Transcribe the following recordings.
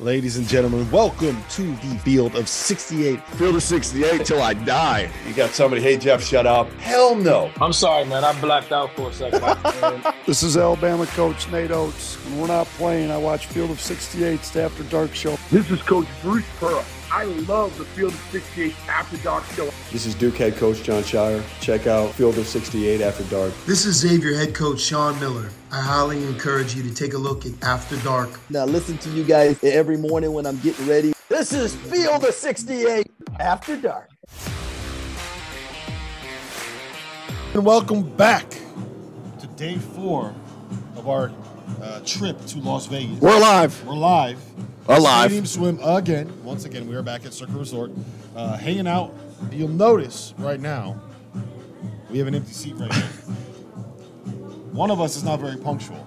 Ladies and gentlemen, welcome to the Field of 68. Field of 68 till I die. You got somebody, hey, Jeff, shut up. Hell no. I'm sorry, man. I blacked out for a second. this is Alabama coach Nate Oats. When we're not playing, I watch Field of 68's After Dark show. This is Coach Bruce Pearl. I love the Field of 68 After Dark show. This is Duke head coach Jon Scheyer. Check out Field of 68 After Dark. This is Xavier head coach Sean Miller. I highly encourage you to take a look at After Dark. Now listen to you guys every morning when I'm getting ready. This is Field of 68 After Dark. And welcome back to day four of our uh, trip to Las Vegas. We're live. We're live. Alive. Stadium swim again. Once again, we are back at Circa Resort, uh, hanging out. You'll notice right now, we have an empty seat right here. One of us is not very punctual.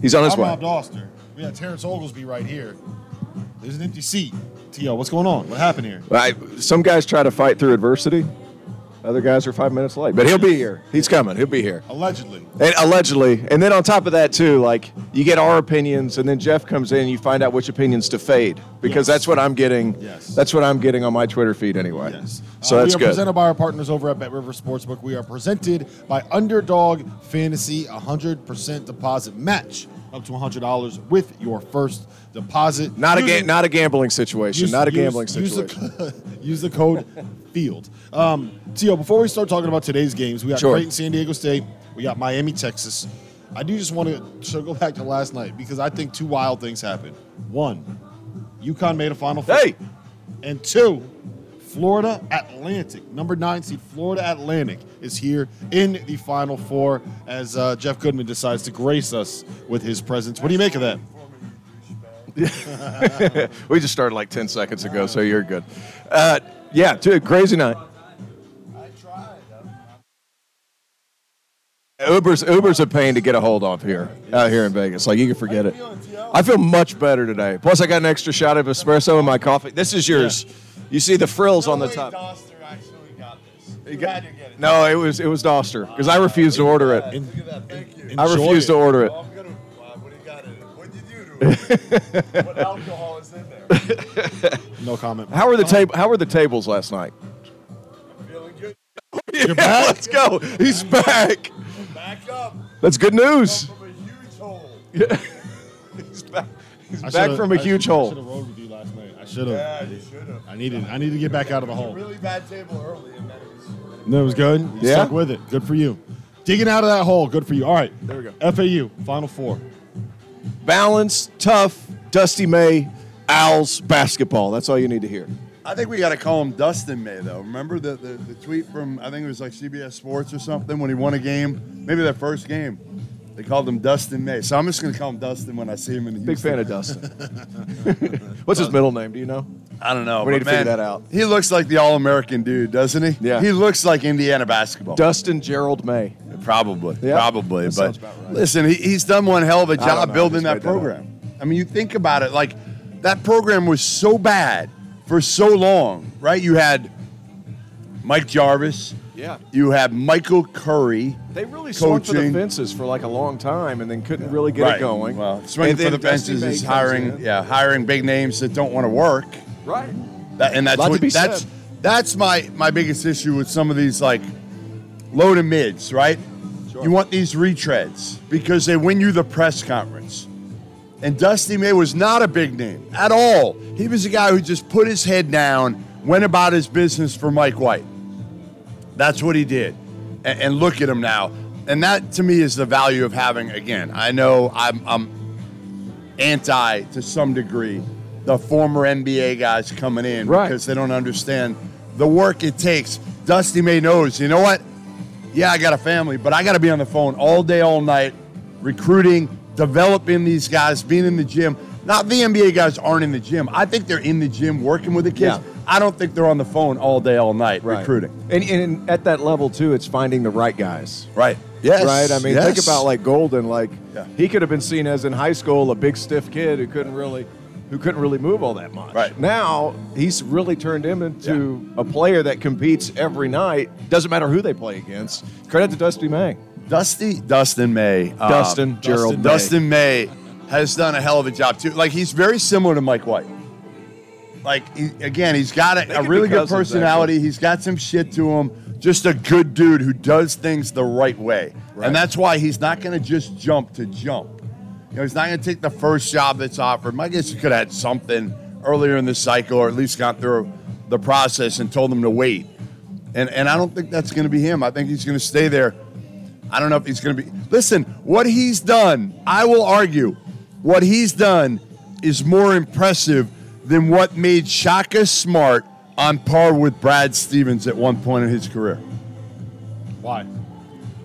He's on his I'm way. Rob Dauster. We got Terrence Oglesby right here. There's an empty seat. T.O., what's going on? What happened here? I, some guys try to fight through adversity. Other guys are five minutes late, but he'll be here. He's coming. He'll be here. Allegedly. And allegedly, and then on top of that too, like you get our opinions, and then Jeff comes in, and you find out which opinions to fade because Yes. that's what I'm getting. Yes. That's what I'm getting on my Twitter feed anyway. Yes. So Uh, that's we are good. presented by our partners over at Bet River Sportsbook. We are presented by Underdog Fantasy, 100% deposit match up to $100 with your first deposit. not a Using- ga- not a gambling situation. use- not a use- gambling use the situation. Use the, code FIELD. Um, Tio, before we start talking about today's games, we got Sure. Creighton, San Diego State. We got Miami, Texas. I do just want to circle back to last night because I think two wild things happened. One, UConn made a Final Four. Hey, And two, Florida Atlantic, number nine seed Florida Atlantic is here in the Final Four as uh, Jeff Goodman decides to grace us with his presence. What do you make of that? we just started like ten seconds ago, so you're good. Uh, yeah, dude, crazy night. Uber's Uber's a pain to get a hold of here out here in Vegas. Like you can forget it. I feel much better today. Plus, I got an extra shot of espresso in my coffee. This is yours. You see the frills on the top. You got- no, it was it was Dauster because I refused to order it. I refused to order it. What alcohol is in there? No comment. How were the table? How were the tables last night? Feeling good. You're back. Let's go. He's back. Back up That's good news. from a huge hole. Yeah. He's back. He's I back from a I huge should've- I hole. should have rode with you last night. I should have. Yeah, you should have. I needed. I needed to get back out of the hole. Really bad table early, and then it was. No, it was good. You Yeah? stuck with it. Good for you. Digging out of that hole. Good for you. All right. There we go. FAU Final Four. Balanced, tough, Dusty May, Owls basketball. That's all you need to hear. I think we got to call him Dustin May, though. Remember the, the, the tweet from, I think it was like CBS Sports or something, when he won a game, maybe their first game. They called him Dustin May. So I'm just going to call him Dustin when I see him in the Big fan of Dustin. What's his middle name? Do you know? I don't know. We need to figure that out. He looks like the All American dude, doesn't he? Yeah. He looks like Indiana basketball. Dustin Gerald May. Probably. Yeah. Probably. That But right. listen, he, he's done one hell of a job building that made that program. I mean, you think about it, like that program was so bad for so long, right? You had Mike Jarvis. Yeah. You had Michael Curry. They really swung for the fences for like a long time and then couldn't really get right. it going. Well, swinging for the Dusty fences is hiring, in. yeah, hiring big names that don't want to work. Right. That, and that's what that's said. That's my my biggest issue with some of these like low to mids, right? You want these retreads because they win you the press conference. And Dusty May was not a big name at all. He was a guy who just put his head down, went about his business for Mike White. That's what he did. And, and look at him now. And that to me is the value of having, again, I know I'm, I'm anti to some degree the former NBA guys coming in Right. because they don't understand the work it takes. Dusty May knows, you know what? Yeah, I got a family, but I got to be on the phone all day, all night, recruiting, developing these guys, being in the gym. Not the NBA guys aren't in the gym. I think they're in the gym working with the kids. Yeah. I don't think they're on the phone all day, all night recruiting. And, and at that level too, it's finding the right guys. Right. Yes. Right. I mean, think about like Golden. Like Yeah. he could have been seen as in high school a big stiff kid who couldn't really, who couldn't really move all that much. Right. Now he's really turned him into a player that competes every night. Doesn't matter who they play against. Credit to Dusty May. Dusty, Dustin May, uh, Dustin, Gerald May. Dustin May has done a hell of a job too. Like he's very similar to Mike White. Like he, again, he's got a, a really good personality. He's got some shit to him. Just a good dude who does things the right way, Right. and that's why he's not going to just jump to jump. You know, he's not going to take the first job that's offered. My guess he could have had something earlier in the cycle, or at least got through the process and told them to wait. And and I don't think that's going to be him. I think he's going to stay there. I don't know if he's going to be. Listen, what he's done, I will argue, what he's done is more impressive than what made Shaka Smart on par with Brad Stevens at one point in his career. Why?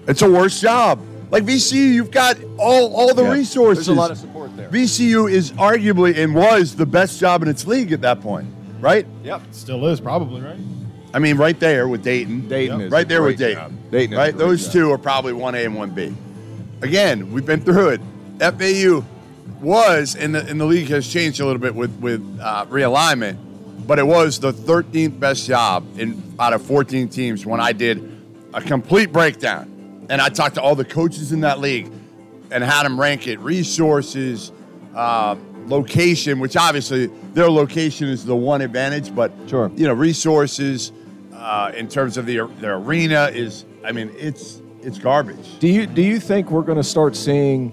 It's a worse job. Like VCU, you've got all, all the Yeah. resources. There's a lot of support there. VCU is arguably and was the best job in its league at that point, right? Yep. Still is probably right. I mean, right there with Dayton. Dayton is right a there with Dayton. job. Dayton is a right? great Those job. two are probably one A and one B. Again, we've been through it. FAU was and the and the league has changed a little bit with with uh, realignment, but it was the 13th best job in out of 14 teams when I did a complete breakdown, and I talked to all the coaches in that league and had them rank it resources, uh, location, which obviously their location is the one advantage, but Sure. you know resources uh, in terms of the their arena is I mean it's it's garbage. Do you do you think we're going to start seeing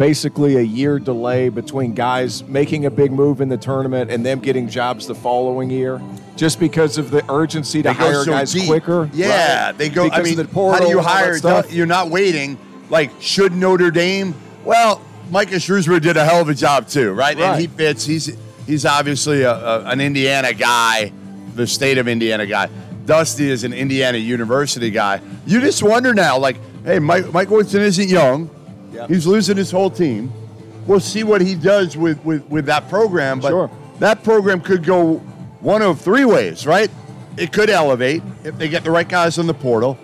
basically a year delay between guys making a big move in the tournament and them getting jobs the following year, just because of the urgency to hire so guys deep. quicker? Yeah, Right. they go. Because I mean, how do you and all that hire? stuff? You're not waiting. Like, should Notre Dame? Well, Micah Shrewsberry did a hell of a job too, right? Right. And he fits. He's he's obviously a, a, an Indiana guy, the state of Indiana guy. Dusty is an Indiana University guy. You just wonder now, like, hey, Mike, Mike Woodson isn't young. Yeah. He's losing his whole team. We'll see what he does with, with, with that program. But Sure. that program could go one of three ways, right? It could elevate if they get the right guys on the portal.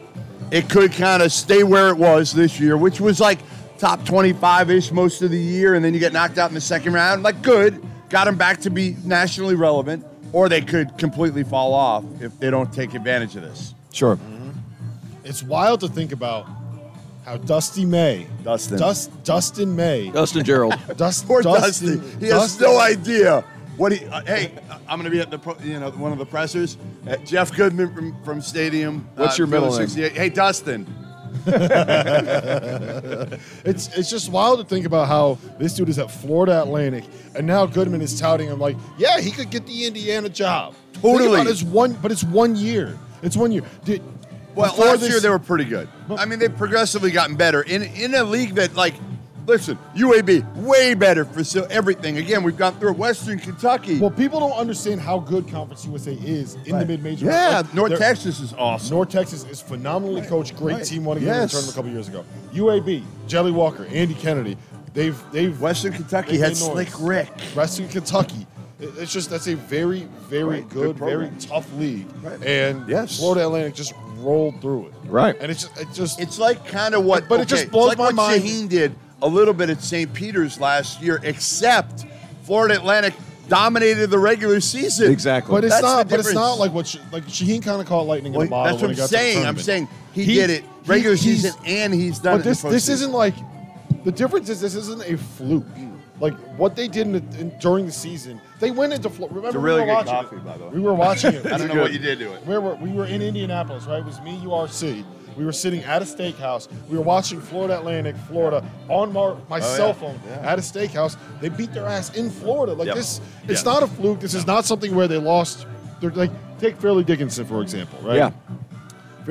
It could kind of stay where it was this year, which was like top 25 ish most of the year, and then you get knocked out in the second round. Like, good. Got them back to be nationally relevant. Or they could completely fall off if they don't take advantage of this. Sure. Mm-hmm. It's wild to think about how Dusty May, Dustin. Dust, Dustin May, Dustin Gerald. Dust, Poor Dustin, Dusty. He has Dustin- no idea what he. Uh, hey, I'm going to be at the pro- you know one of the pressers. Uh, Jeff Goodman from, from Stadium. What's uh, your middle name? Hey, Dustin. It's it's just wild to think about how this dude is at Florida Atlantic, and now Goodman is touting him like, yeah, he could get the Indiana job. Think Totally. about it, It's one, but it's one year. It's one year. Did, Well, before last this- year they were pretty good. I mean, they've progressively gotten better in in a league that like. Listen, UAB way better for so everything. Again, we've gone through Western Kentucky. Well, people don't understand how good Conference USA is in the mid-major. yeah, Like, North they're- Texas is awesome. North Texas is phenomenally coached. Great Right. team won a game in the tournament a couple years ago. UAB, Jelly Walker, Andy Kennedy. They've they've Western Kentucky they've had made noise. Slick Rick. Western Kentucky. It- It's just that's a very very Right, good, good very tough league. Right. And Yes. Florida Atlantic just rolled through it. Right. And it's just it just It's like kind of what, But it just okay, blows it's like my what mind. Shaheen did a little bit at St. Peter's last year, except Florida Atlantic dominated the regular season. Exactly. but it's That's not. But it's not like what Sh- like Shaheen kind of caught lightning in Well, a bottle. that's what he I'm got saying. I'm saying he, He- did it regular he's- season and he's done But it. this in the this postseason. isn't like the difference is this isn't a fluke. Like what they did in in, during the season, they went into Florida. Remember, It's a really we were good watching coffee, it. by the way. We were watching it. I don't know what you did to it. We were we were in Indianapolis, right? It was me, URC. We were sitting at a steakhouse. We were watching Florida Atlantic, Florida, on my, my Oh, cell yeah. phone Yeah. at a steakhouse. They beat their ass in Florida. Like Yep. this, it's Yeah. not a fluke. This is not something where they lost. They're like take Fairleigh Dickinson for example, right? Yeah.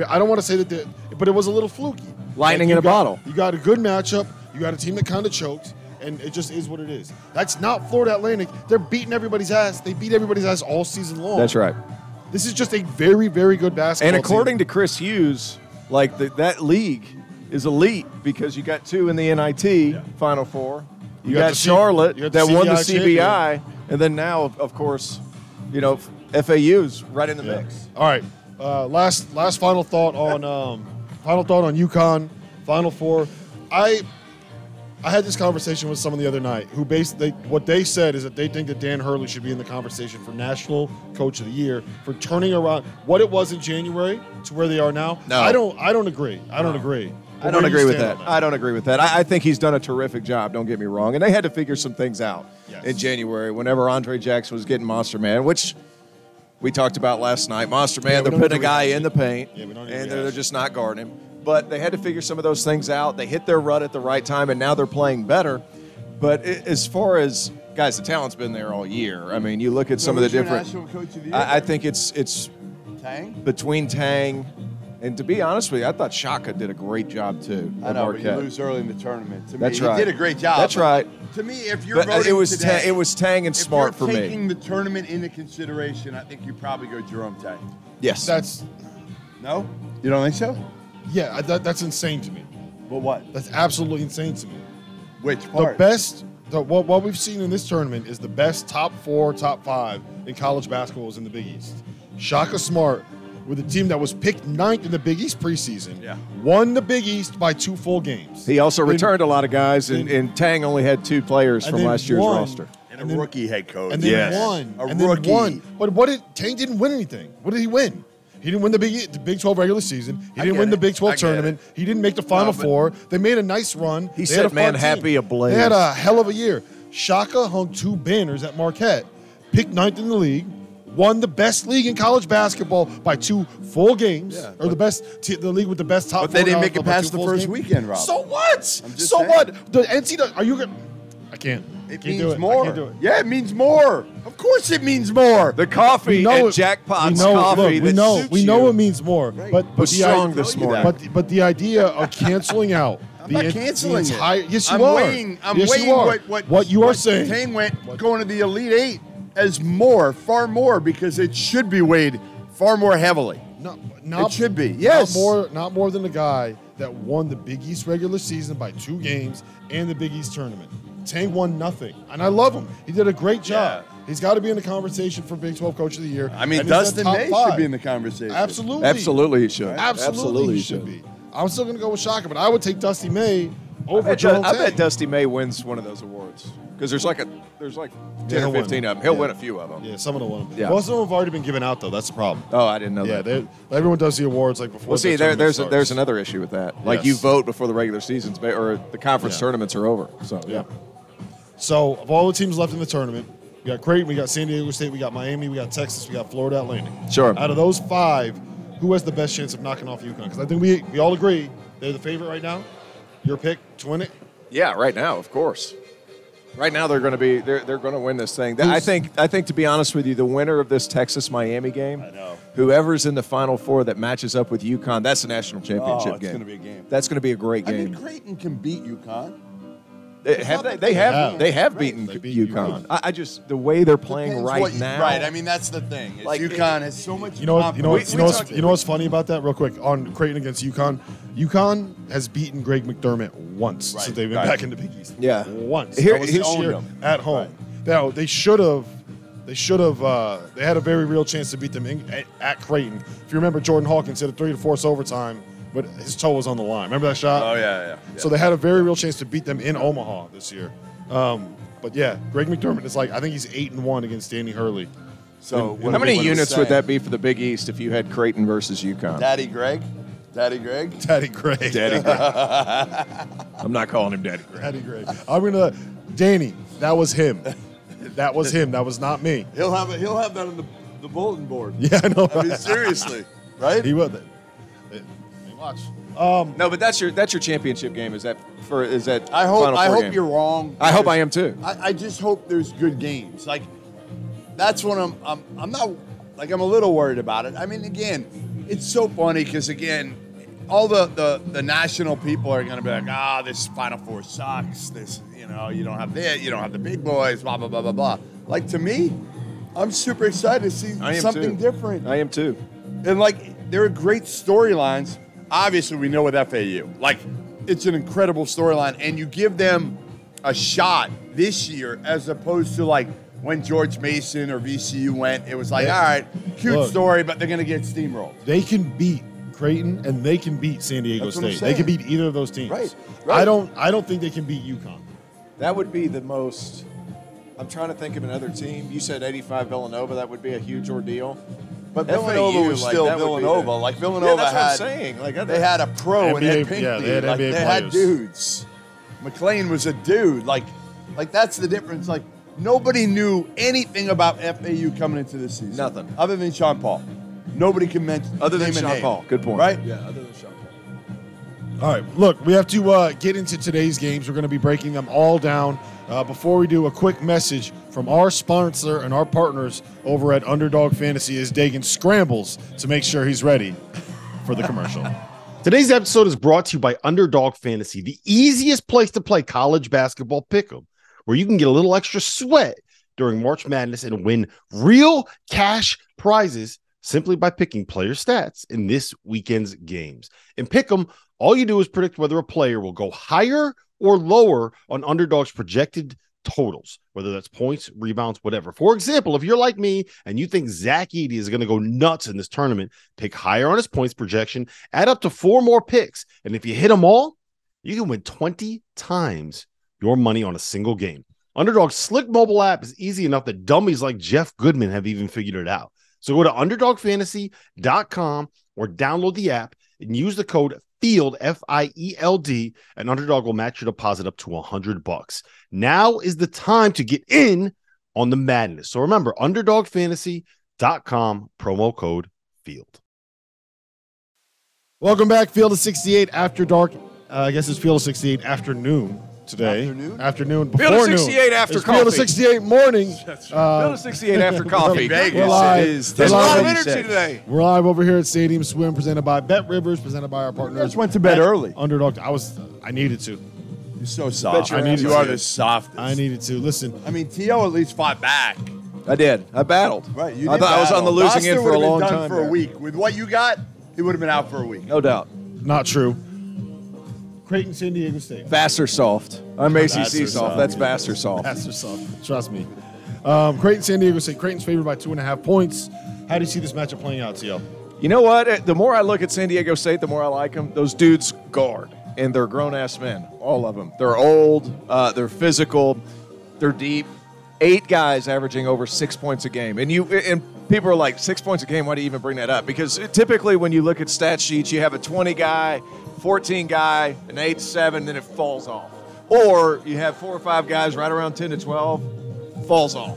I don't want to say that, they, but it was a little fluky. Lightning you in a got- bottle. You got a good matchup. You got a team that kind of choked, and it just is what it is. That's not Florida Atlantic. They're beating everybody's ass. They beat everybody's ass all season long. That's right. This is just a very, very good basketball. And according team. to Chris Hughes, like the, that league is elite because you got two in the NIT Final Four. You, You got, got C- Charlotte you got that won the CBI CBI, and then now, of- of course, you know FAU's right in the Yeah. mix. All right. Uh, last last final thought on um, final thought on UConn Final Four. I I had this conversation with someone the other night who basically what they said is that they think that Dan Hurley should be in the conversation for National Coach of the Year for turning around what it was in January to where they are now. No. I don't I don't agree. I don't agree. I don't agree with that. I don't agree with that. I, I think he's done a terrific job. Don't get me wrong. And they had to figure some things out Yes. in January whenever Andre Jackson was getting Monster Man, which we talked about last night. Monster Man, Yeah, they're putting a guy in the paint, Yeah, we don't and they're, they're just not guarding him. But they had to figure some of those things out. They hit their rut at the right time, and now they're playing better. But i as far as guys, the talent's been there all year. I mean, you look at some of the different. National Coach of the Year? I, I think it's it's Tang? between Tang, and to be honest with you, I thought Shaka did a great job too. I at know, but you lose early in the tournament. To That's me, right. He did a great job. That's right. To me, if you're But, uh, voting it was today, Ta- it was Tang and if Smart you're for me. taking the tournament into consideration, I think you probably go Jerome Tang. Yes. That's No, you don't think so? Yeah, that, that's insane to me. But what? That's absolutely insane to me. Which The part? best, the, what, what we've seen in this tournament is the best top four, top five in college basketball is in the Big East. Shaka Smart, with a team that was picked ninth in the Big East preseason, Yeah. won the Big East by two full games. He also Then- returned a lot of guys, and, then- and Tang only had two players from last year's won, roster. and, and a then- rookie head coach. and then Yes. won, A and then rookie. won. But what did Tang didn't win anything? What did he win? He didn't win the Big the Big 12 regular season. He I didn't win the. Big 12 get tournament. He didn't make the Final but- Four. They made a nice run. He They set had a fun Manhappy team. ablaze. They had a hell of a year. Shaka hung two banners at Marquette, picked ninth in the league, won the best league in college basketball by two full games, Yeah, or the best t- the league with the best top. But they didn't make it past the first games. weekend, Rob. So what? So saying. what? The NCAA. Are you gonna? I can't. It can't means do it. more. Can't do it. Yeah, it means more. Of course, it means more. The coffee We know at it- Jackpot's we know, Coffee look, we that know, suits we know you it means more, Right. but, but was the strong idea, this morning. But but the idea of canceling out I'm the, not en- canceling it. entire, Yes, you I'm are. weighing. I'm yes, weighing you are. what what you are what saying. Tang went going to the Elite Eight as more, far more, because it should be weighed far more heavily. No, not, It should be, yes. Not more, not more than the guy that won the Big East regular season by two games and the Big East tournament. Tang won nothing, and I love him. He did a great job. Yeah. He's got to be in the conversation for Big 12 Coach of the Year. I mean, and he's Dustin May five. should be in the conversation. Absolutely. Absolutely, he should. Absolutely, he should be. I'm still going to go with Shaka, but I would take Dusty May over I bet, Jerome I bet Dusty May wins one of those awards because there's like a there's like ten he'll or fifteen of them. He'll Yeah. win a few of them. Yeah, some of them won. Yeah. Most of them have already been given out, though. That's the problem. Oh, I didn't know Yeah, that. they, everyone does the awards like before. Well, the see, there, there's a, there's another issue with that. Like Yes. you vote before the regular season's or the conference Yeah. tournaments are over. So Yeah. So, of all the teams left in the tournament, we got Creighton, we got San Diego State, we got Miami, we got Texas, we got Florida Atlantic. Sure. Out of those five, who has the best chance of knocking off UConn? Because I think we, we all agree they're the favorite right now. Your pick to win it. Yeah, right now, of course. Right now, they're going to be they're, they're going to win this thing. I think I think to be honest with you, the winner of this Texas Miami game, I know. whoever's in the Final Four that matches up with UConn, that's a national oh, championship Oh, it's game. gonna be a game. That's going to be a great game. I game. mean, Creighton can beat UConn. They have they, they have have. they have Right. beaten They beat UConn. UConn. I, I just the way they're playing Depends right you- now. Right. I mean, that's the thing. Is Like, UConn has so much. You know what? You know what? confidence. You know what's, you know what's funny about that? Real quick on Creighton against UConn. UConn has beaten Greg McDermott once Right, since they've been right. back in the Big East. Yeah. once. Here- that was he this owned year at home. Now they should have. They should have. Uh, they had a very real chance to beat them in, at, at Creighton. If you remember, Jordan Hawkins hit a three to force overtime, but his toe was on the line. Remember that shot? Oh yeah, yeah. yeah. So they had a very real chance to beat them in Omaha this year. Um, but yeah, Greg McDermott is like I think he's eight and one against Danny Hurley. So what How many units would that be for the Big East if you had Creighton versus UConn? Daddy Greg, Daddy Greg. Daddy Greg. Daddy Greg. I'm not calling him Daddy Greg. Daddy Greg. I'm gonna. Danny, that was him. That was him. That was not me. He'll have it. He'll have that on the, the bulletin board. Yeah, I know. I mean, seriously, right? He will. Hey, watch. Um, No, but that's your that's your championship game. Is that for is that? I hope. Final I hope game? you're wrong. I hope I am too. I, I just hope there's good games. Like that's when I'm. I'm. I'm not. Like I'm a little worried about it. I mean, again, it's so funny because again, all the, the the national people are going to be like, ah, this Final Four sucks. This, you know, you don't have that. You don't have the big boys. Blah blah blah blah blah. Like to me, I'm super excited to see I am something too. different. I am too. And like there are great storylines. Obviously, we know with FAU. Like it's an incredible storyline, and you give them a shot this year as opposed to like when George Mason or VCU went. It was like, Yeah. all right, cute Look. story, but they're gonna get steamrolled. they can beat Creighton and they can beat San Diego That's State. They can beat either of those teams. Right, I don't. I don't think they can beat UConn. That would be the most. I'm trying to think of another team. You said 85 Villanova. That would be a huge ordeal. But FAU, Villanova was like, still that would be Villanova. the- Like Yeah, Villanova that's what I'm had, saying. Like, they had a pro and NBA Ed Pinckney. yeah, they had like, NBA they had players. dudes. McClain was a dude. Like, like that's the difference. Like nobody knew anything about FAU coming into this season. Nothing. other than Sean Paul. Nobody can mention Other than name a Sean name. Paul. Good point. Right? Yeah, other than Sean Paul. All right, look, we have to uh, get into today's games. We're going to be breaking them all down. Uh, before we do, a quick message from our sponsor and our partners over at Underdog Fantasy as Dagan scrambles to make sure he's ready for the commercial. Today's episode is brought to you by Underdog Fantasy, the easiest place to play college basketball pick'em, where you can get a little extra sweat during March Madness and win real cash prizes simply by picking player stats in this weekend's games. In pick'em, all you do is predict whether a player will go higher or lower on Underdog's projected totals, whether that's points, rebounds, whatever. For example, if you're like me and you think Zach Edey is going to go nuts in this tournament, take higher on his points projection, add up to four more picks, and if you hit them all, you can win 20 times your money on a single game. Underdog's slick mobile app is easy enough that dummies like Jeff Goodman have even figured it out. So go to underdogfantasy.com or download the app and use the code FIELD F I E L D and Underdog will match your deposit up to 100 bucks. Now is the time to get in on the madness. So remember underdogfantasy.com promo code FIELD. Welcome back Field of 68 after dark. Uh, I guess it's Field of 68 afternoon today. Afternoon? Afternoon Field of before noon. 68 after It's Field of coffee. 68 morning. Uh, Field of 68 after coffee. Vegas We're live. is There's a lot of energy today. We're live over here at Stadium Swim, presented by Bet Rivers, presented by our partners. guys went to bed Bet early. Underdog. I was. I needed to. You're so soft. your ass you is are the softest. I needed to. Listen, I mean, T.O. at least fought back. I did. I battled. Right. You I did thought I was on the battle. losing end for a would've been long done time. For there. a week. With what you got, he would have been out for a week. No doubt. not true. Creighton, San Diego State. Fast or soft? I'm ACC Fast soft. soft. That's fast or soft. That's or soft. Trust me. Um, Creighton, San Diego State. Creighton's favored by two and a half points. How do you see this matchup playing out, TL? You know what? The more I look at San Diego State, the more I like them. Those dudes guard, and they're grown ass men, all of them. They're old, uh, they're physical, they're deep. Eight guys averaging over six points a game, and you and people are like, six points a game. Why do you even bring that up? Because typically, when you look at stat sheets, you have a 20 guy, 14 guy, an eight seven, then it falls off, or you have four or five guys right around 10 to 12, falls off.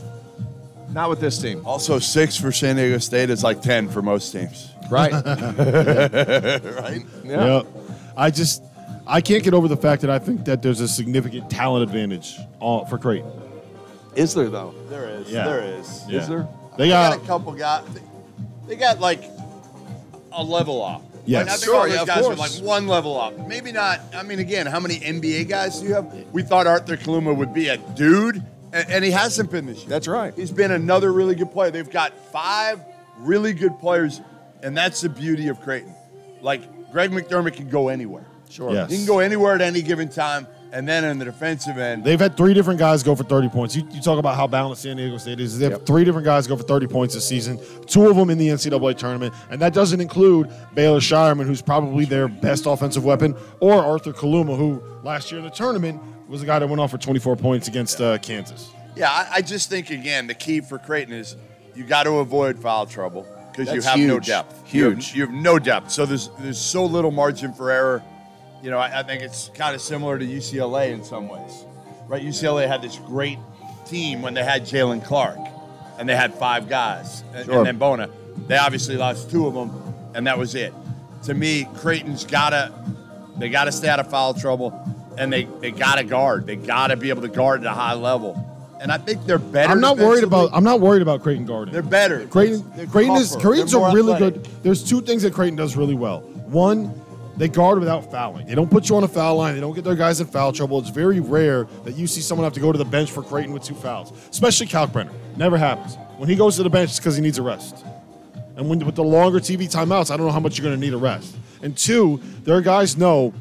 Not with this team, Also, six for San Diego State is like 10 for most teams. right? right? Yeah. Yep. I just I can't get over the fact that I think that there's a significant talent advantage for Creighton. Is there though? There is. Yeah. There is. Yeah. Is there? They They got got a couple guys. They got like a level up. Yes. I think Sure, all yeah, those of guys are course. like one level up. Maybe not. I mean, again, how many NBA guys do you have? We thought Arthur Kaluma would be a dude, and, and he hasn't been this year. That's right. He's been another really good player. They've got five really good players, and that's the beauty of Creighton. Like Greg McDermott can go anywhere. Sure. Yes. He can go anywhere at any given time. And then on the defensive end, They've had three different guys go for 30 points. You, you talk about how balanced San Diego State is. They have three different guys go for 30 points this season, two of them in the NCAA tournament. And that doesn't include Baylor Scheierman, who's probably their best offensive weapon, or Arthur Kaluma, who last year in the tournament was the guy that went off for 24 points against uh, Kansas. Yeah, I, I just think again the key for Creighton is you got to avoid foul trouble because you That's have no huge. depth. You have- Huge. You have, no depth, so there's there's so little margin for error. You know, I, I think it's kind of similar to UCLA in some ways. right? UCLA had this great team when they had Jaylen Clark, and they had five guys, and, Sure. and then Bona. They obviously lost two of them, and that was it. To me, Creighton's gotta they gotta stay out of foul trouble, and they they gotta guard. They gotta be able to guard at a high level, and I think they're better. I'm not worried about. I'm not worried about Creighton guarding. They're better. Creighton, They're Creighton is. Creighton's a really athletic. good. There's two things that Creighton does really well. One, they guard without fouling. They don't put you on a foul line. They don't get their guys in foul trouble. It's very rare that you see someone have to go to the bench for Creighton with two fouls, especially Kalkbrenner. Never happens. When he goes to the bench, it's because he needs a rest. And when with the longer TV timeouts, I don't know how much you're going to need a rest. And two, their guys know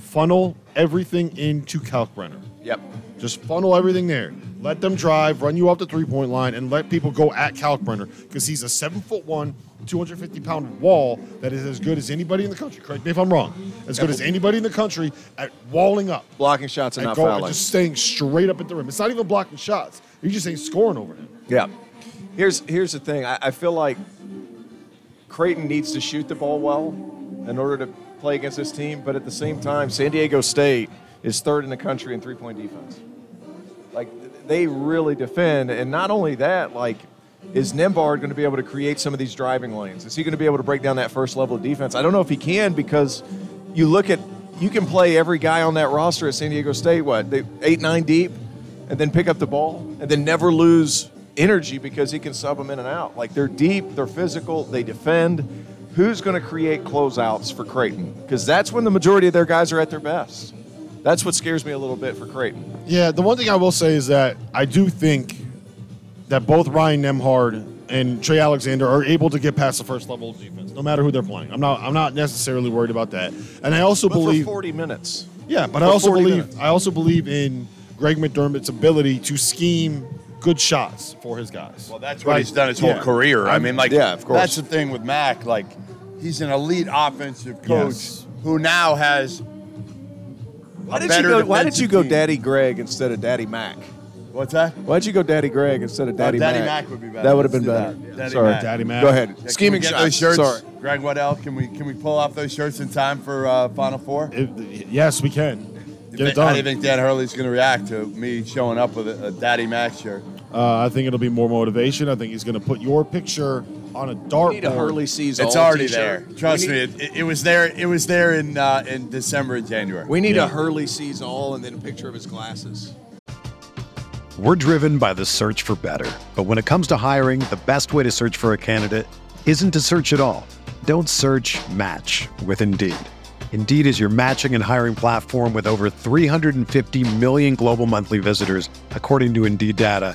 funnel everything into Kalkbrenner. Yep. Just funnel everything there. Let them drive, run you off the three point line, and let people go at Kalkbrenner because he's a seven foot one, 250 pound wall that is as good as anybody in the country. Correct me if I'm wrong. As good as anybody in the country at walling up. Blocking shots and and not go- fouling. just staying straight up at the rim. It's not even blocking shots. You're just saying scoring over him. Yeah. Here's here's the thing. I, I feel like Creighton needs to shoot the ball well in order to play against this team, but at the same time, San Diego State is third in the country in three point defense. Like they really defend, and not only that, like is Nembhard going to be able to create some of these driving lanes? Is he going to be able to break down that first level of defense? I don't know if he can because you look at you can play every guy on that roster at San Diego State, what they eight nine deep, and then pick up the ball and then never lose energy because he can sub them in and out. Like they're deep, they're physical, they defend. Who's going to create closeouts for Creighton? Because that's when the majority of their guys are at their best. That's what scares me a little bit for Creighton. Yeah, the one thing I will say is that I do think that both Ryan Nembhard and Trey Alexander are able to get past the first level of defense, no matter who they're playing. I'm not. I'm not necessarily worried about that. And I also But believe. for 40 minutes. Yeah, but I also believe minutes. I also believe in Greg McDermott's ability to scheme good shots for his guys. Well, that's what he's done his yeah. whole career. I mean, like, Yeah, of course. That's the thing with Mac. Like, he's an elite offensive coach Yes. who now has. Why did you go? Why did you go team. Daddy Greg instead of Daddy Mac? What's that? Why'd you go Daddy Greg instead of Daddy, Uh, Daddy Mac? Mac would be better. That would have been better. that. Daddy Sorry, Mac. Daddy Mac. Go ahead. Yeah, can we Scheming get shots. those shirts. Sorry. Greg Waddell, can we can we pull off those shirts in time for uh, Final Four? If- yes, we can. Get it How done. do you think Dan Hurley's going to react to me showing up with a, a Daddy Mac shirt? Uh, I think it'll be more motivation. I think he's going to put your picture on a We dartboard. need a Hurley sees It's all already t-shirt. there. Trust we me, it, it, it was there. It was there in uh, in December and January. We need Yeah. a Hurley sees all and then a picture of his glasses. We're driven by the search for better. But when it comes to hiring, the best way to search for a candidate isn't to search at all. Don't search match with Indeed. Indeed is your matching and hiring platform with over 350 million global monthly visitors, according to Indeed data,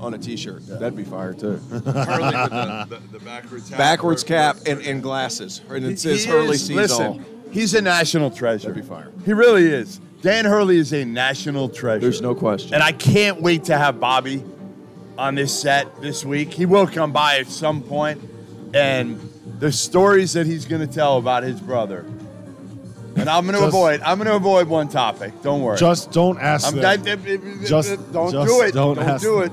On a T-shirt, that'd be fire too. Hurley with the, the, the backwards hat. Backwards cap and, and glasses, and it says He Hurley is- sees listen, all. He's a national treasure. That'd be fire. He really is. Dan Hurley is a national treasure. There's no question. And I can't wait to have Bobby on this set this week. He will come by at some point, and the stories that he's going to tell about his brother. And I'm going to Just- avoid. I'm going to avoid one topic. Don't worry. Just don't ask I'm them. not, Just- don't just do it. don't Don't, ask do them. it.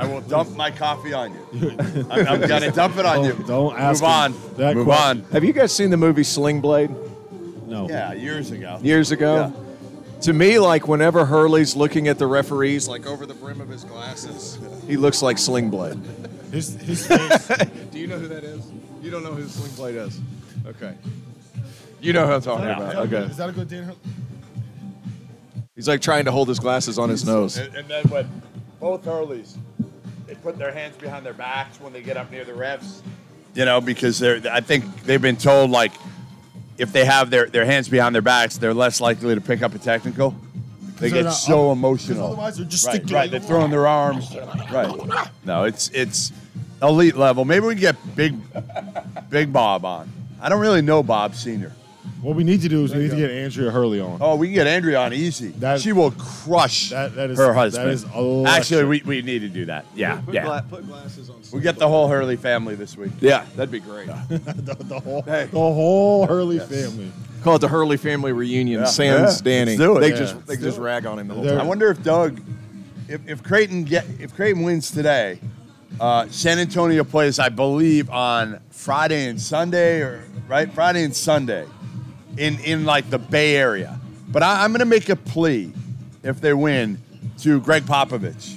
I will dump my coffee on you. I'm, I'm going to dump it on you. Don't- don't ask Move him on. that Move question. on. Have you guys seen the movie Sling Blade no. Yeah, years ago. years ago? To me, like whenever Hurley's looking at the referees, like over the brim of his glasses, he looks like Sling Blade. His, his face. Do you know who that is? You don't know who Sling Blade is? Okay. You know who I'm talking about. Okay. Is that a good Dan Hurley? He's like trying to hold his glasses on his nose. And, and then when both Hurleys, they put their hands behind their backs when they get up near the refs. You know, because they're I think they've been told like if they have their, their hands behind their backs, they're less likely to pick up a technical. They get not so up- emotional. 'cause otherwise they're just right, sticking- right. They're throwing their arms. Right. No, it's it's elite level. Maybe we can get big big Bob on. I don't really know Bob Senior. What we need to do is we need to get Andrea Hurley on. Oh, we can get Andrea on easy. That- she will crush That- that is- her husband. is electric. Actually, we, we need to do that. Yeah, Put, yeah. gla- put glasses on. we get the whole Hurley family this week. Yeah, that'd be great. the, the whole Hey. the whole Hurley family. Call it the Hurley family reunion. Yeah. Sans Yeah, Danny. let's do it. They Yeah. just they Let's just do it. rag on him the whole They're- I time. wonder if Doug, if, if Creighton get if Creighton wins today, uh, San Antonio plays, I believe, on Friday and Sunday, or right Friday and Sunday, in in like the Bay Area. But I, I'm going to make a plea if they win to Gregg Popovich.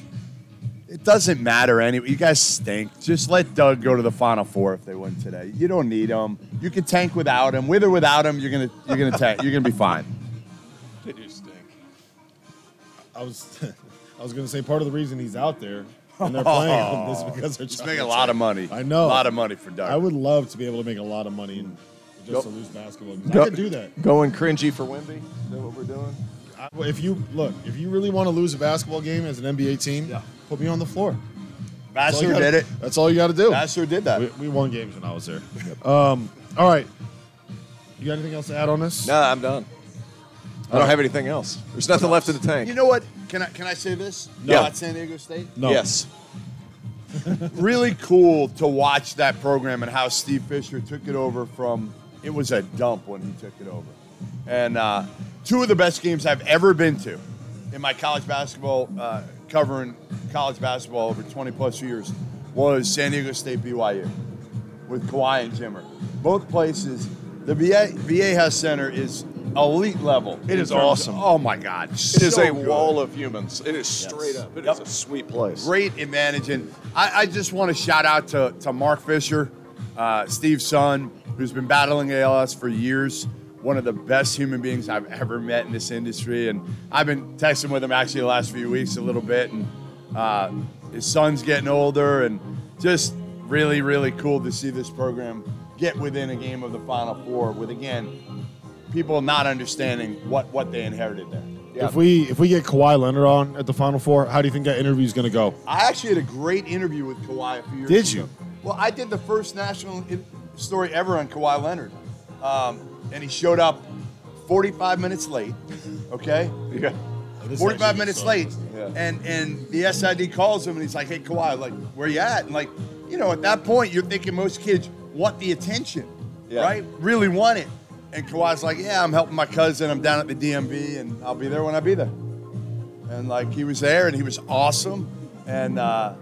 It doesn't matter anyway. You guys stink. Just let Doug go to the Final Four if they win today. You don't need him. You can tank without him. With or without him, you're gonna you're gonna tank. You're gonna be fine. They do stink. I was I was gonna say part of the reason he's out there and they're playing is because they're making a lot of money. I know. A lot of money for Doug. I would love to be able to make a lot of money and just Go- to lose basketball. games. go- I could do that. Going cringy for Wemby. Is that what we're doing? I, if you look, if you really want to lose a basketball game as an NBA team, Yeah. put me on the floor. That's Vassar gotta- did it. That's all you got to do. Vassar did that. We, we won games when I was there. Um, all right. You got anything else to add on this? No, I'm done. I don't have anything else. There's nothing left in the tank. You know what? Can I can I say this? No. About San Diego State. No. Yes. Really cool to watch that program and how Steve Fisher took it over from. It was a dump when he took it over, and uh, two of the best games I've ever been to in my college basketball uh, covering college basketball over 20 plus years was San Diego State BYU with Kawhi and Jimmer. Both places. The VA, VA Center is elite level. It in is awesome. Of, oh my God! It is a wall of humans. It is Yes. straight up. It is Yep. a sweet place. great advantage. And I, I just want to shout out to, to Mark Fisher, uh, Steve's son, who's been battling ALS for years. One of the best human beings I've ever met in this industry. And I've been texting with him actually the last few weeks a little bit. And uh, his son's getting older. And just really, really cool to see this program get within a game of the Final Four with, again, people not understanding what, what they inherited there. If we if we get Kawhi Leonard on at the Final Four, how do you think that interview is going to go? I actually had a great interview with Kawhi a few years Did ago. you? Well, I did the first national story ever on Kawhi Leonard. Um, and he showed up 45 minutes late, okay? Yeah. 45 minutes late. Yeah. And and the SID calls him and he's like, hey, Kawhi, like, where you at? And like, you know, at that point, you're thinking most kids want the attention, Yeah. right? Really want it. And Kawhi's like, yeah, I'm helping my cousin. I'm down at the DMV and I'll be there when I be there. And like, he was there and he was awesome. And, uh,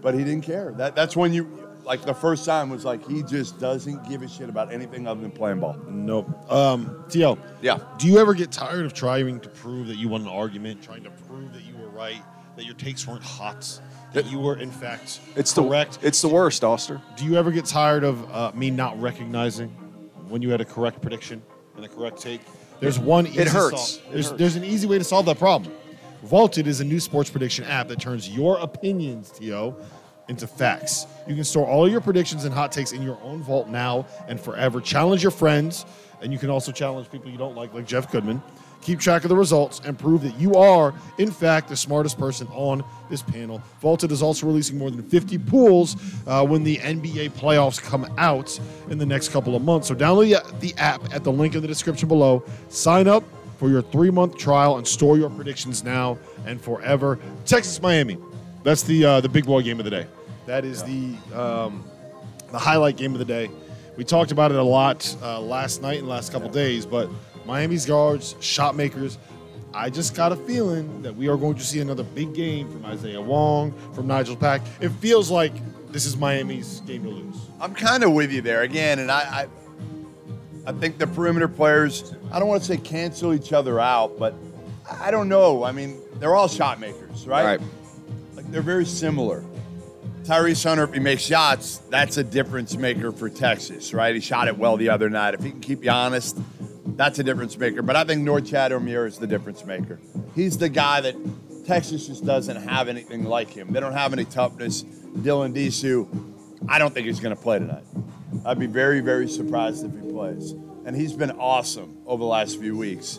but he didn't care. That, that's when you, like, the first time was like, he just doesn't give a shit about anything other than playing ball. Nope. Um, TL. Yeah. Do you ever get tired of trying to prove that you won an argument, trying to prove that you were right, that your takes weren't hot, that you were in fact It's correct? the it's the worst, Oster. Do you ever get tired of uh, me not recognizing when you had a correct prediction and a correct take? There's one. Easy hurts. sol- It there's, hurts. there's an easy way to solve that problem. Vaulted is a new sports prediction app that turns your opinions, To, into facts. You can store all your predictions and hot takes in your own vault now and forever. Challenge your friends, and you can also challenge people you don't like, like Jeff Goodman. Keep track of the results and prove that you are, in fact, the smartest person on this panel. Vaulted is also releasing more than 50 pools uh, when the NBA playoffs come out in the next couple of months. So download the, app at the link in the description below. Sign up for your three month trial and store your predictions now and forever. Texas Miami. That's the uh, the big boy game of the day. That is the um, the highlight game of the day. We talked about it a lot uh, last night and last couple days, but Miami's guards, shot makers. I just got a feeling that we are going to see another big game from Isaiah Wong, from Nigel Pack. It feels like this is Miami's game to lose. I'm kind of with you there again, and I, I, I think the perimeter players. I don't want to say cancel each other out, but I don't know. I mean, they're all shot makers, right? Right. Like they're very similar. Tyrese Hunter, if he makes shots, that's a difference maker for Texas, right? He shot it well the other night. If he can keep you honest, that's a difference maker. But I think Norchad Omier is the difference maker. He's the guy that Texas just doesn't have anything like him. They don't have any toughness. Dylan Disu, I don't think he's going to play tonight. I'd be very, very surprised if he plays. And he's been awesome over the last few weeks.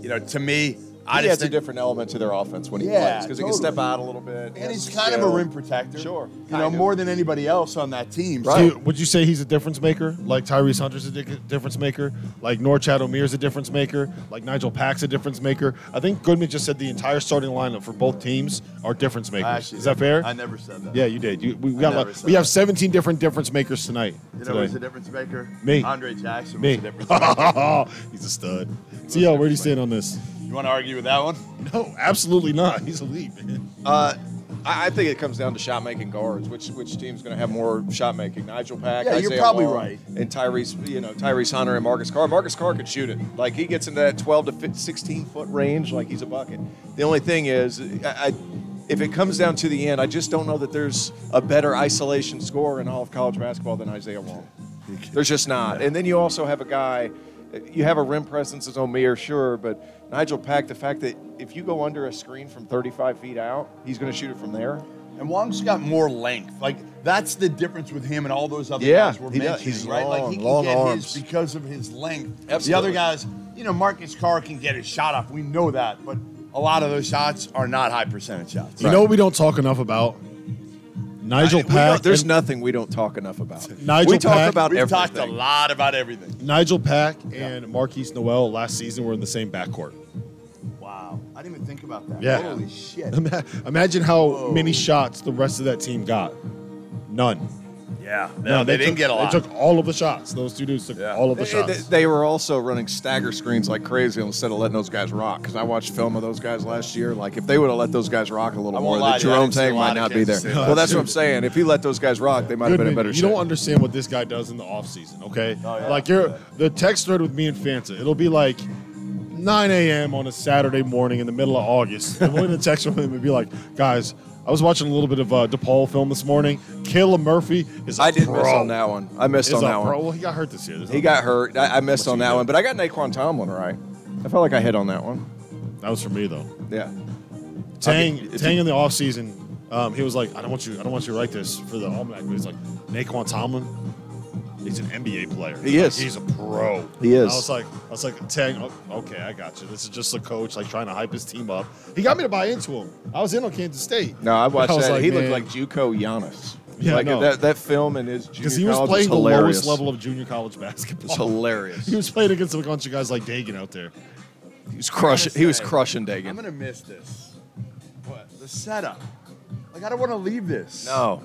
You know, to me, I he just adds a think, different element to their offense when he Yeah, plays because he can totally. step out a little bit. and he's kind of a rim protector. Sure, You know, kind of. more than anybody else on that team. Do So- you- would you say he's a difference maker? Like Tyrese Hunter's a di- difference maker? Like Norchad Omier's a difference maker? Like Nigel Pack's a difference maker? I think Goodman just said the entire starting lineup for both teams are difference makers. Actually, Is that fair? I never said that. yeah, you did. You, we got never like, said we have that. 17 different difference makers tonight. You know today. who's a difference maker? Me. Andre Jackson Me. was a difference maker. He's a stud. CL, where do you stand on this? You want to argue with that one? No, absolutely not. He's elite, man. Uh, I, I think it comes down to shot making guards. Which which team's going to have more shot making? Nigel Pack, Yeah, you're probably Wong, right. and Tyrese. You know Tyrese Hunter and Marcus Carr. Marcus Carr could shoot it. Like he gets into that 12 to 15, 16 foot range, like he's a bucket. The only thing is, I, I, if it comes down to the end, I just don't know that there's a better isolation scorer in all of college basketball than Isaiah Wong. There's just not. And then you also have a guy. You have a rim presence as Omier, sure, but Nigel Pack. The fact that if you go under a screen from 35 feet out, he's going to shoot it from there. And Wong's got more length. Like that's the difference with him and all those other Yeah, guys we're he does. mentioning, He's right? like long, he can long get arms. his because of his length. The other guys, you know, Marcus Carr can get his shot off. We know that, but a lot of those shots are not high percentage shots. You know what we don't talk enough about? Nigel We don't- Pack. there's and- nothing we don't talk enough about. Nigel we talk Pack- about We've everything. talked a lot about everything. Nigel Pack and Markquis Nowell last season were in the same backcourt. Wow, I didn't even think about that. Yeah. Holy shit. Imagine how many shots the rest of that team got. None. Yeah, No, they, didn't took, get a lot. They took all of the shots. Those two dudes took all of the They, they- shots. they were also running stagger screens like crazy instead of letting those guys rock. Because I watched film of those guys last year. Like if they would have let those guys rock a little I more, won't lie then to you, I Jerome didn't see a Tang might not be there. Kansas Well, that's last what I'm saying. If he let those guys rock, they might have been in Goodman, better you shape. don't understand what this guy does in the offseason, okay? Oh, yeah. Like you're the text thread with me and Fanta. It'll be like 9 a.m. on a Saturday morning in the middle of August. And we're gonna text from him and be like, guys, I was watching a little bit of uh, DePaul film this morning. Caleb Murphy is a I did pro. miss on that one. I missed Is on a that pro. one. Well, he got hurt this year. There's He got hurt. I, I missed on that got? one, but I got Naquan Tomlin right. I felt like I hit on that one. That was for me though. Yeah. Tang, Okay, Tang you- in the offseason, um, he was like, I don't want you, I don't want you to write this for the almanac, but he's like, Naquan Tomlin, he's an NBA player. He Like, is. he's a pro. He is. I was like, I was like, Tang, oh, okay, I got you. This is just a coach like trying to hype his team up. He got me to buy into him. I was in on Kansas State. No, I watched was that. like, he looked like JUCO Giannis. Yeah, like no. that, that film in his because he was college playing the lowest level of junior college basketball. It's hilarious. He was playing against a bunch of guys like Dagan out there. He was crushing. He was crushing crushing I'm gonna miss this. What? The setup. Like I don't want to leave this. No.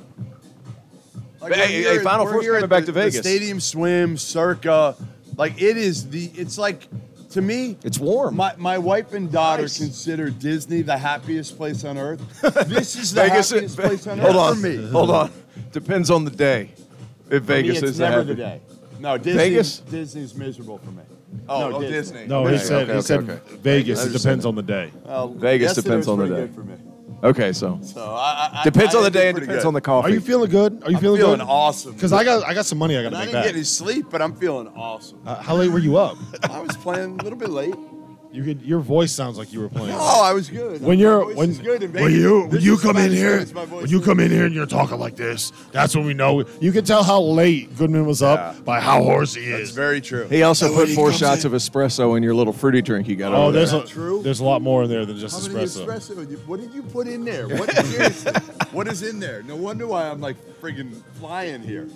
Like, Hey, we're hey, here- Final we're Four's here coming at back the- to Vegas. The stadium swim, circa. Like it is the. It's like to me. It's warm. My, my wife and daughter Nice. consider Disney the happiest place on earth. This is the Vegas. happiest place on hold earth on. for me. Hold on. Depends on the day. If For me, Vegas it's is never happy- the day. No, Disney. Vegas? Disney's miserable for me. Oh, No, oh, Disney. Disney. No, Okay, he said okay, he okay, said okay. Vegas. It depends on the day. Well, Vegas depends on the pretty day. Good for me. Okay, so So I, I, depends I on the think day it's and pretty depends good. on the coffee. Are you feeling good? Are you I'm feeling, feeling good? awesome. Because I got I got some money I got And to I make didn't back. get any sleep, but I'm feeling awesome. Uh, how late were you up? I was playing a little bit late. You could. Your voice sounds like you were playing. Oh, I was good. when you're voice when is good in when you when you come in here good as my voice when you come in here and you're talking like this, that's when we know you can tell how late Goodman was up Yeah. by how hoarse he That's is. very true. He also And put he four shots in- of espresso in your little fruity drink you got Oh, over there's there. a true? there's a lot more in there than just How many espresso. espresso? you- What did you put in there? What, what is in there? No wonder why I'm like friggin' flying here.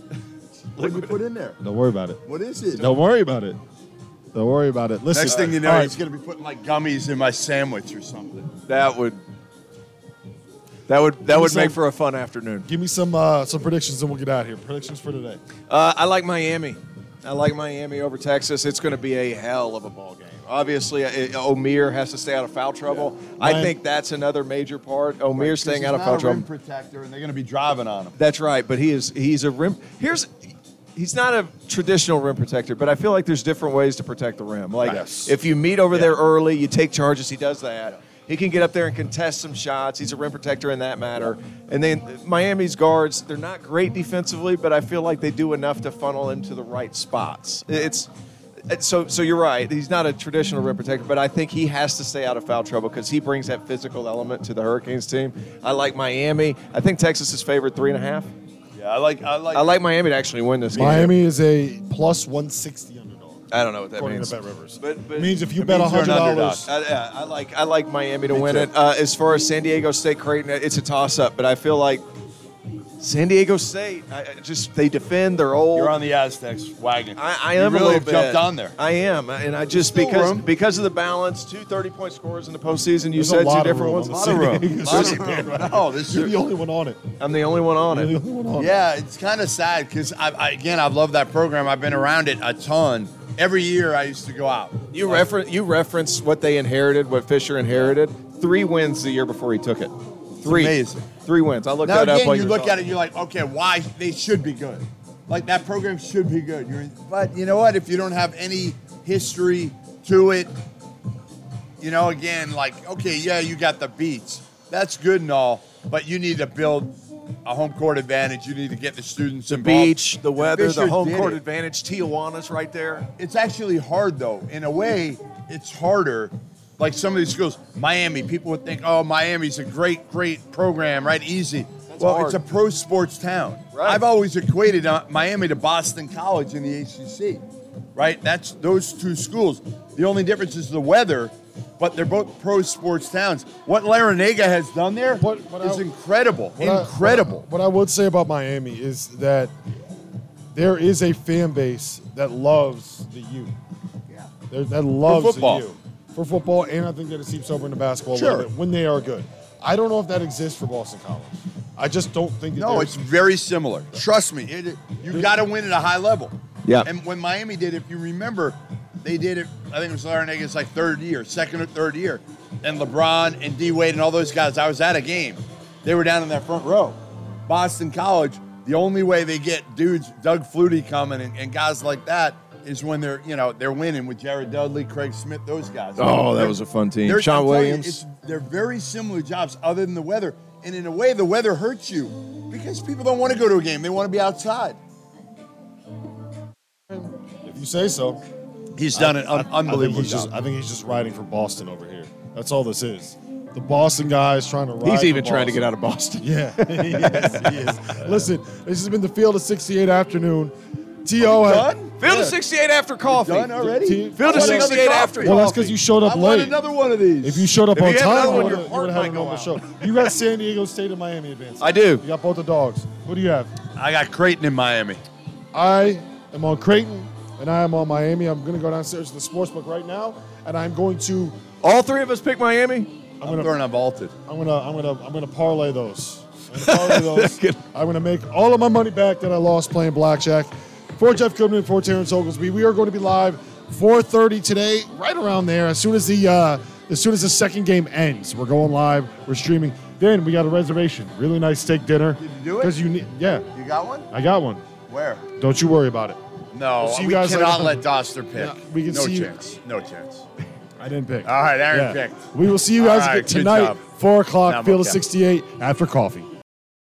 What did you put in there? Don't worry about it. What is it? Don't worry about it. Don't worry about it. Listen. Next thing you know, all right, he's gonna be putting like gummies in my sandwich or something. That would that would that would some- make for a fun afternoon. give me some uh, some predictions and we'll get out of here. Predictions for today. Uh, I like Miami. I like Miami over Texas. It's going to be a hell of a ball game. Obviously, uh, Omier has to stay out of foul trouble. I Miami- think that's another major part. Omier staying He's out of not foul a trouble. rim protector, and they're gonna be driving on him. That's right, but he is he's a rim. Here's he's not a traditional rim protector, but I feel like there's different ways to protect the rim. Like Yes. if you meet over there early, you take charges. He does that. He can get up there and contest some shots. He's a rim protector in that matter. And then Miami's guards, they're not great defensively, but I feel like they do enough to funnel into the right spots. It's it's- so so you're right. He's not a traditional rim protector, but I think he has to stay out of foul trouble because he brings that physical element to the Hurricanes team. I like Miami. I think Texas is favored three and a half. Yeah, I like. I like. I like Miami to actually win this game. Miami is a plus 160 underdog. I don't know what that according means. to Bet Rivers. But, but it means if you it bet means they're an hundred underdog. dollars, I, yeah, I like I like Miami to Me win too. it. Uh, as far as San Diego State Creighton, it's a toss up, but I feel like San Diego State I, I just they defend. They're old. You're on the Aztecs wagon. I, I You am really a have little bit. jumped on there. I am, and I just still because room. because of the balance, two 30 point scores in the postseason. You There's said two different ones. on the lot of room. San Lot of room. bandwagon. Oh, no, this You're is- the only one on it. I'm the only one on You're the it. only one on it. Yeah, it's kind of sad because I, I, again, I love that program. I've been around it a ton. Every year I used to go out. You reference you reference what they inherited, what Fisher inherited. Three wins the year before he took it. Three. amazing. Three wins. I looked Now that up. again, you look at it, you're like, okay, why they should be good. Like that program should be good. You're, but you know what? If you don't have any history to it, you know, again, like, okay, yeah, you got the beats. That's good and all, but you need to build a home court advantage. You need to get the students The involved. beach, the weather, Fisher the home court it. advantage. Tijuana's right there. It's actually hard though. In a way, it's harder. Like some of these schools, Miami, people would think, oh, Miami's a great, great program, right? Easy. well, hard. it's a pro sports town. Right. I've always equated uh, Miami to Boston College in the ACC, right? That's those two schools. The only difference is the weather, but they're both pro sports towns. What Larrañaga has done there is What- what I- incredible. What I- incredible. what I would say about Miami is that there is a fan base that loves the U. Yeah. That loves the U. For football, and I think that it seeps over into basketball a little bit when they are good. I don't know if that exists for Boston College. I just don't think. that No, they're- it's very similar. Trust me, it, you got to win at a high level. Yeah. And when Miami did, if you remember, they did it. I think it was Larrañaga's like third year, second or third year, and LeBron and D Wade and all those guys. I was at a game. They were down in that front row. Boston College. The only way they get dudes, Doug Flutie coming and, and guys like that, is when they're you know they're winning with Jared Dudley, Craig Smith, those guys. Oh, that They're- was a fun team. they're- Sean I'm you, Williams. it's- they're very similar jobs, other than the weather. And in a way, the weather hurts you because people don't want to go to a game; they want to be outside. if you say so. He's done an un- I think unbelievable he's just. I think he's just riding for Boston over here. That's all this is. The Boston guys trying to ride. He's for even trying to get out of Boston. Yeah, he is. He is. Listen, this has been the Field of 68 afternoon. T.O. had- Done? Field Yeah. of 68 after coffee. Done already? T- Field I of want another 68 coffee. after Well, that's coffee. because you showed up I want late. another one of these. If you showed up If on you had time, another you one, would your have heart had a might go normal out. show. You got San Diego State and Miami advancing. I do. You got both the dogs. Who do you have? I got Creighton in Miami. I am on Creighton, and I am on Miami. I'm going to go downstairs to the sportsbook right now, and I'm going to All three of us pick Miami. I'm I'm gonna throwing on VLTED. I'm gonna I'm gonna I'm gonna parlay those. I'm gonna parlay those. I'm gonna make all of my money back that I lost playing blackjack. For Jeff Goodman, for Terrence Oglesby, we are going to be live 4:30 today, right around there. As soon as the uh, as soon as the second game ends, we're going live. We're streaming. Then we got a reservation. Really nice steak dinner. Did you do it? Because you need, yeah, You got one? I got one. Where? Don't you worry about it. No, We'll see you we guys cannot later. let Dauster pick. Yeah, we can no see you- chance. No chance. I didn't pick. All right, Aaron Yeah. picked. We will see you All guys right, again good tonight, job. four o'clock, Now I'm Field of okay. 68 after coffee.